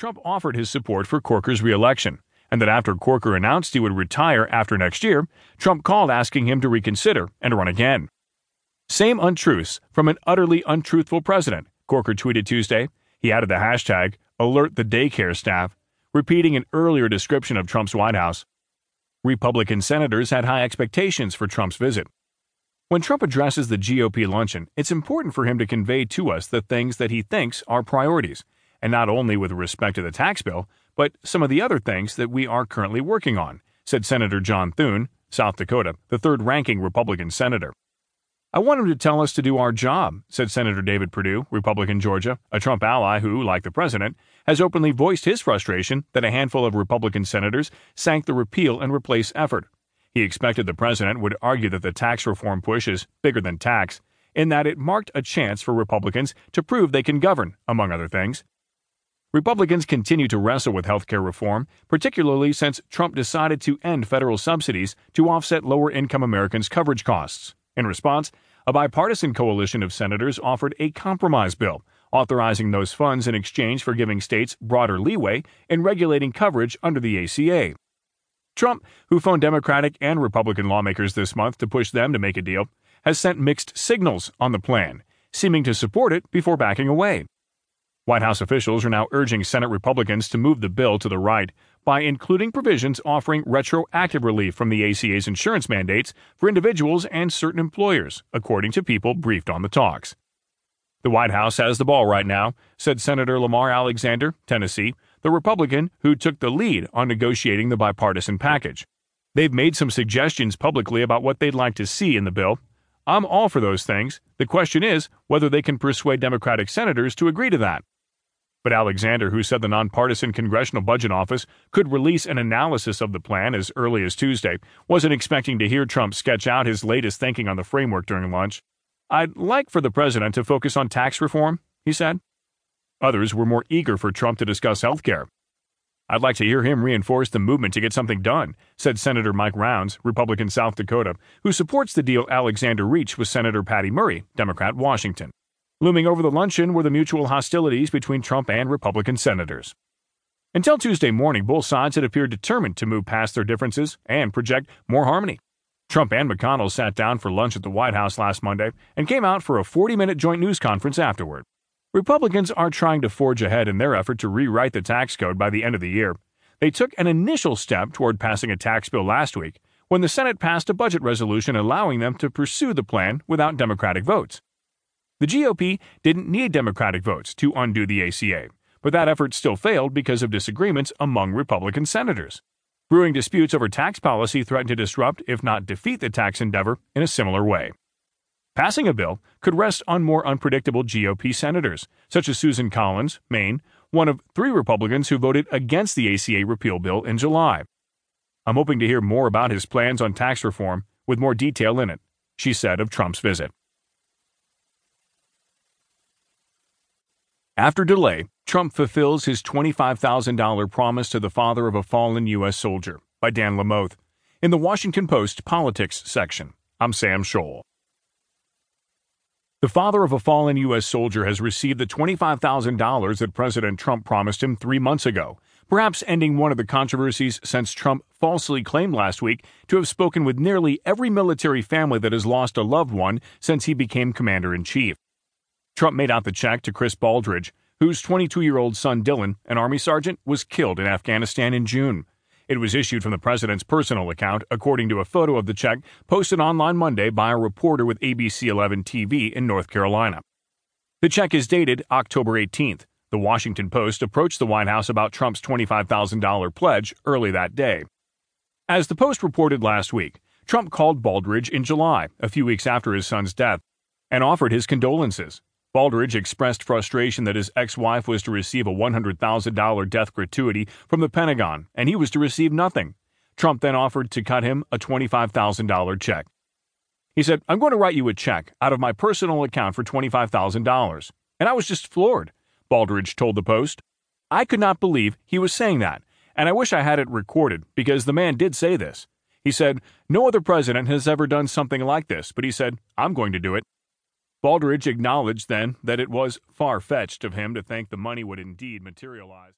Trump offered his support for Corker's reelection, and that after Corker announced he would retire after next year, Trump called asking him to reconsider and run again. Same untruths from an utterly untruthful president, Corker tweeted Tuesday. He added the hashtag alert the daycare staff, repeating an earlier description of Trump's White House. Republican senators had high expectations for Trump's visit. When Trump addresses the GOP luncheon, it's important for him to convey to us the things that he thinks are priorities, and not only with respect to the tax bill, but some of the other things that we are currently working on, said Senator John Thune, South Dakota, the third ranking Republican senator. I want him to tell us to do our job, said Senator David Perdue, Republican Georgia, a Trump ally who, like the president, has openly voiced his frustration that a handful of Republican senators sank the repeal and replace effort. He expected the president would argue that the tax reform push is bigger than tax, in that it marked a chance for Republicans to prove they can govern, among other things. Republicans continue to wrestle with health care reform, particularly since Trump decided to end federal subsidies to offset lower income Americans' coverage costs. In response, a bipartisan coalition of senators offered a compromise bill authorizing those funds in exchange for giving states broader leeway in regulating coverage under the ACA. Trump, who phoned Democratic and Republican lawmakers this month to push them to make a deal, has sent mixed signals on the plan, seeming to support it before backing away. White House officials are now urging Senate Republicans to move the bill to the right by including provisions offering retroactive relief from the ACA's insurance mandates for individuals and certain employers, according to people briefed on the talks. The White House has the ball right now, said Senator Lamar Alexander, Tennessee, the Republican who took the lead on negotiating the bipartisan package. They've made some suggestions publicly about what they'd like to see in the bill. I'm all for those things. The question is whether they can persuade Democratic senators to agree to that. But Alexander, who said the nonpartisan Congressional Budget Office could release an analysis of the plan as early as Tuesday, wasn't expecting to hear Trump sketch out his latest thinking on the framework during lunch. I'd like for the president to focus on tax reform, he said. Others were more eager for Trump to discuss health care. I'd like to hear him reinforce the movement to get something done, said Senator Mike Rounds, Republican South Dakota, who supports the deal Alexander reached with Senator Patty Murray, Democrat Washington. Looming over the luncheon were the mutual hostilities between Trump and Republican senators. Until Tuesday morning, both sides had appeared determined to move past their differences and project more harmony. Trump and McConnell sat down for lunch at the White House last Monday and came out for a 40 minute joint news conference afterward. Republicans are trying to forge ahead in their effort to rewrite the tax code by the end of the year. They took an initial step toward passing a tax bill last week when the Senate passed a budget resolution allowing them to pursue the plan without Democratic votes. The GOP didn't need Democratic votes to undo the ACA, but that effort still failed because of disagreements among Republican senators. Brewing disputes over tax policy threatened to disrupt, if not defeat, the tax endeavor in a similar way. Passing a bill could rest on more unpredictable GOP senators, such as Susan Collins, Maine, one of three Republicans who voted against the ACA repeal bill in July. I'm hoping to hear more about his plans on tax reform with more detail in it, she said of Trump's visit. After delay, Trump fulfills his $25,000 promise to the father of a fallen U.S. soldier by Dan Lamothe. In the Washington Post Politics section, I'm Sam Scholl. The father of a fallen U.S. soldier has received the $25,000 that President Trump promised him three months ago, perhaps ending one of the controversies since Trump falsely claimed last week to have spoken with nearly every military family that has lost a loved one since he became commander in chief. Trump made out the check to Chris Baldridge, whose 22 year old son Dylan, an Army sergeant, was killed in Afghanistan in June. It was issued from the president's personal account, according to a photo of the check posted online Monday by a reporter with ABC 11 TV in North Carolina. The check is dated October 18th. The Washington Post approached the White House about Trump's $25,000 pledge early that day. As the Post reported last week, Trump called Baldridge in July, a few weeks after his son's death, and offered his condolences. Baldridge expressed frustration that his ex wife was to receive a $100,000 death gratuity from the Pentagon and he was to receive nothing. Trump then offered to cut him a $25,000 check. He said, I'm going to write you a check out of my personal account for $25,000. And I was just floored, Baldridge told the Post. I could not believe he was saying that, and I wish I had it recorded because the man did say this. He said, No other president has ever done something like this, but he said, I'm going to do it. Baldridge acknowledged then that it was far fetched of him to think the money would indeed materialize.